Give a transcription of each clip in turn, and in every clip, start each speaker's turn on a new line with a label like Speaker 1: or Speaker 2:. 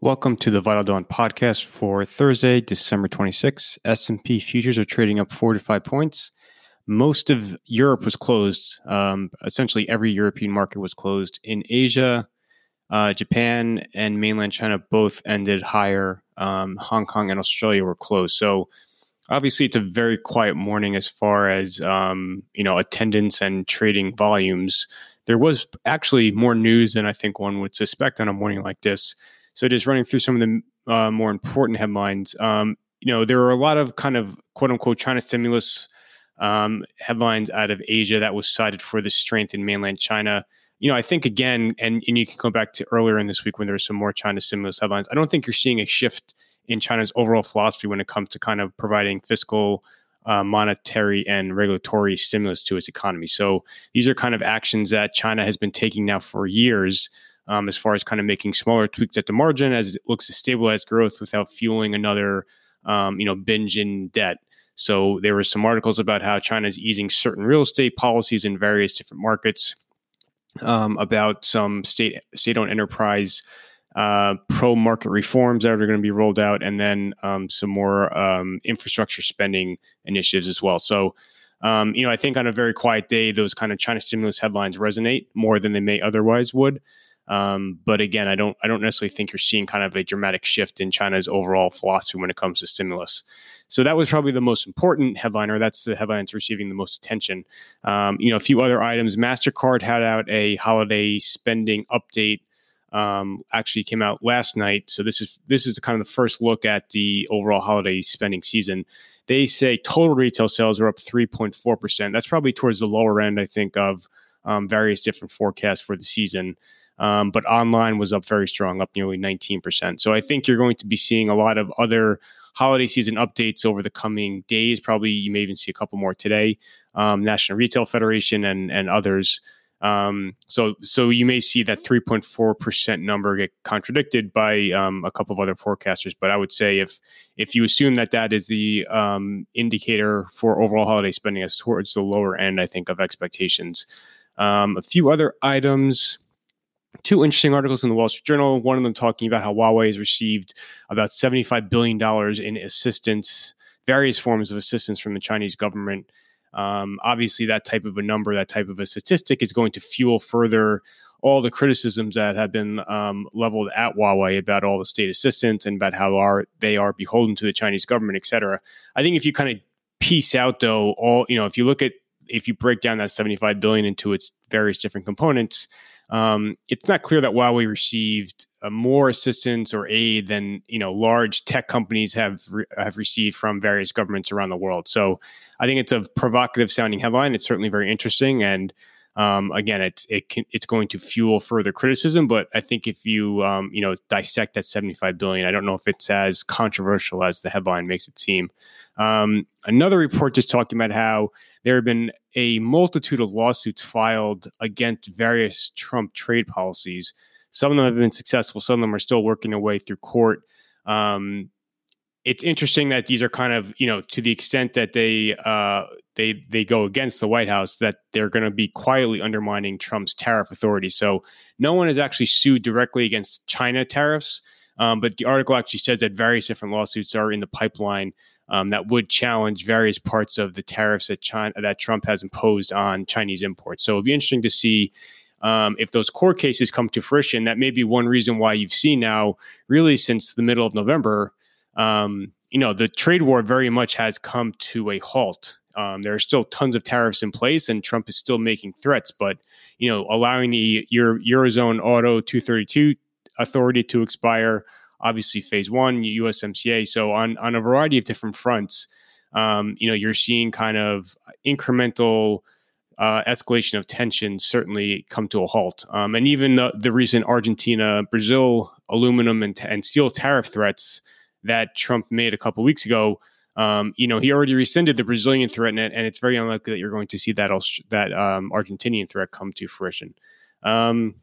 Speaker 1: Welcome to the Vital Dawn podcast for Thursday, December 26. S&P futures are trading up 4 to 5 points. Most of Europe was closed. Um, essentially, every European market was closed. In Asia, uh, Japan and mainland China both ended higher. Um, Hong Kong and Australia were closed. So, obviously, it's a very quiet morning as far as um, you know attendance and trading volumes. There was actually more news than I think one would suspect on a morning like this. So just running through some of the uh, more important headlines. Um, you know, there are a lot of kind of quote unquote China stimulus um, headlines out of Asia that was cited for the strength in mainland China. You know, I think again, and, and you can go back to earlier in this week when there were some more China stimulus headlines. I don't think you're seeing a shift in China's overall philosophy when it comes to kind of providing fiscal, uh, monetary, and regulatory stimulus to its economy. So these are kind of actions that China has been taking now for years um, as far as kind of making smaller tweaks at the margin as it looks to stabilize growth without fueling another, um, you know, binge in debt. So there were some articles about how China is easing certain real estate policies in various different markets, um, about some state state-owned enterprise uh, pro market reforms that are going to be rolled out, and then um, some more um, infrastructure spending initiatives as well. So. Um, you know, I think on a very quiet day, those kind of China stimulus headlines resonate more than they may otherwise would. Um, but again, I don't I don't necessarily think you're seeing kind of a dramatic shift in China's overall philosophy when it comes to stimulus. So that was probably the most important headliner. That's the headline that's receiving the most attention. Um, you know, a few other items. Mastercard had out a holiday spending update. Um, actually came out last night. So this is this is kind of the first look at the overall holiday spending season. They say total retail sales are up 3.4 percent. That's probably towards the lower end, I think, of um, various different forecasts for the season. Um, but online was up very strong, up nearly 19%. So I think you're going to be seeing a lot of other holiday season updates over the coming days. Probably you may even see a couple more today. Um, National Retail Federation and and others. Um, so so you may see that 3.4 percent number get contradicted by um, a couple of other forecasters. But I would say if if you assume that that is the um, indicator for overall holiday spending, as towards the lower end, I think of expectations. Um, a few other items two interesting articles in the Wall Street Journal. One of them talking about how Huawei has received about $75 billion in assistance, various forms of assistance from the Chinese government. Um, obviously, that type of a number, that type of a statistic is going to fuel further all the criticisms that have been um, leveled at Huawei about all the state assistance and about how are they are beholden to the Chinese government, et cetera. I think if you kind of piece out though all you know, if you look at if you break down that 75 billion into its various different components, um, it's not clear that Huawei received uh, more assistance or aid than you know large tech companies have re- have received from various governments around the world. So I think it's a provocative sounding headline. It's certainly very interesting, and um, again, it's it can, it's going to fuel further criticism. But I think if you um, you know dissect that seventy five billion, I don't know if it's as controversial as the headline makes it seem. Um, another report just talking about how there have been a multitude of lawsuits filed against various Trump trade policies. Some of them have been successful. Some of them are still working their way through court. Um, it's interesting that these are kind of you know to the extent that they uh, they they go against the White House that they're going to be quietly undermining Trump's tariff authority. So no one has actually sued directly against China tariffs, um, but the article actually says that various different lawsuits are in the pipeline um, that would challenge various parts of the tariffs that China that Trump has imposed on Chinese imports. So it'll be interesting to see um, if those court cases come to fruition. That may be one reason why you've seen now, really since the middle of November, um, you know, the trade war very much has come to a halt. Um, there are still tons of tariffs in place, and Trump is still making threats. But you know, allowing the Euro, eurozone auto 232 authority to expire obviously phase one, USMCA. So on on a variety of different fronts, um, you know, you're seeing kind of incremental uh, escalation of tension certainly come to a halt. Um, and even the, the recent Argentina Brazil aluminum and, and steel tariff threats that Trump made a couple weeks ago. Um, you know, he already rescinded the Brazilian threat, and, and it's very unlikely that you're going to see that that um, Argentinian threat come to fruition. Um,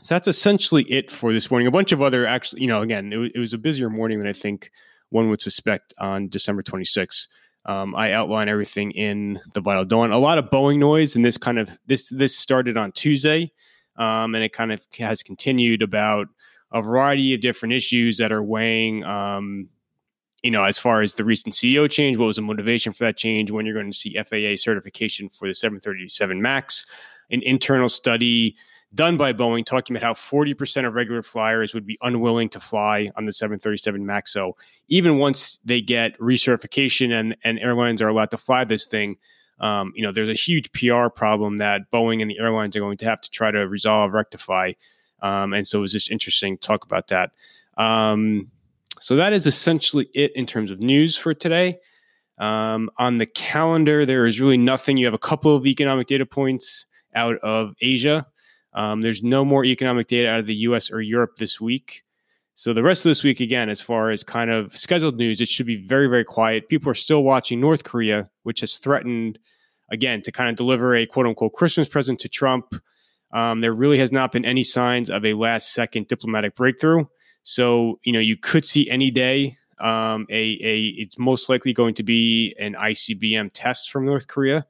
Speaker 1: so that's essentially it for this morning. A bunch of other, actually, you know, again, it, it was a busier morning than I think one would suspect on December 26th. Um, I outline everything in the Vital Dawn. A lot of Boeing noise, and this kind of this this started on Tuesday, um, and it kind of has continued about a variety of different issues that are weighing. Um, you know, as far as the recent CEO change, what was the motivation for that change? When you're going to see FAA certification for the 737 Max, an internal study done by Boeing talking about how 40% of regular flyers would be unwilling to fly on the 737 MAX. So even once they get recertification and, and airlines are allowed to fly this thing, um, you know, there's a huge PR problem that Boeing and the airlines are going to have to try to resolve, rectify. Um, and so it was just interesting to talk about that. Um, so that is essentially it in terms of news for today. Um, on the calendar, there is really nothing. You have a couple of economic data points out of Asia. Um, there's no more economic data out of the US or Europe this week. So the rest of this week, again, as far as kind of scheduled news, it should be very, very quiet. People are still watching North Korea, which has threatened, again, to kind of deliver a quote unquote Christmas present to Trump. Um, there really has not been any signs of a last second diplomatic breakthrough. So, you know, you could see any day um, a, a, it's most likely going to be an ICBM test from North Korea.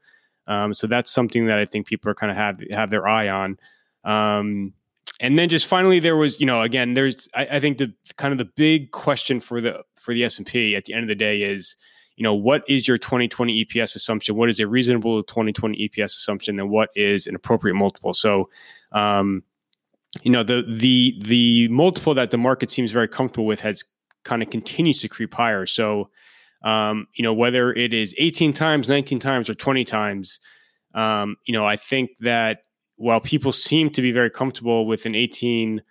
Speaker 1: Um, so that's something that I think people are kind of have, have their eye on. Um, and then just finally, there was, you know, again, there's, I, I think the kind of the big question for the for the S and P at the end of the day is, you know, what is your 2020 EPS assumption? What is a reasonable 2020 EPS assumption, and what is an appropriate multiple? So, um, you know, the the the multiple that the market seems very comfortable with has kind of continues to creep higher. So, um, you know, whether it is 18 times, 19 times, or 20 times, um, you know, I think that while people seem to be very comfortable with an 18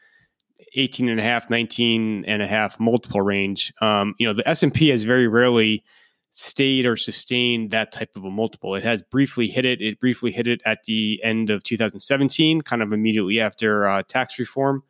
Speaker 1: 18 and a half 19 and a half multiple range um, you know the s&p has very rarely stayed or sustained that type of a multiple. It has briefly hit it. It briefly hit it at the end of 2017 kind of immediately after uh, tax reform.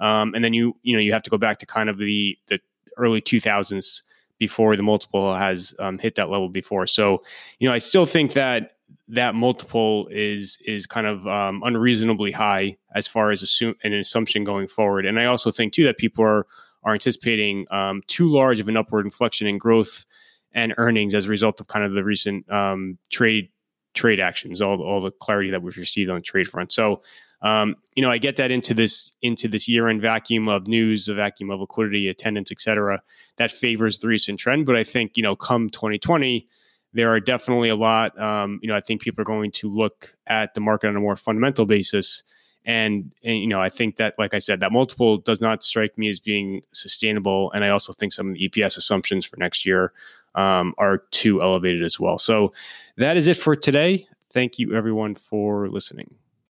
Speaker 1: Um, and then you you know you have to go back to kind of the the early 2000s before the multiple has um, hit that level before. So you know i still think that that multiple is is kind of um, unreasonably high as far as assume an assumption going forward. And I also think too that people are are anticipating um, too large of an upward inflection in growth and earnings as a result of kind of the recent um, trade trade actions, all all the clarity that we've received on the trade front. So. Um, you know, I get that into this into this year-end vacuum of news, a vacuum of liquidity, attendance, et cetera, that favors the recent trend. But I think you know, come 2020, there are definitely a lot. Um, you know, I think people are going to look at the market on a more fundamental basis. And, and, you know, I think that, like I said, that multiple does not strike me as being sustainable. And I also think some of the EPS assumptions for next year um, are too elevated as well. So that is it for today. Thank you, everyone, for listening.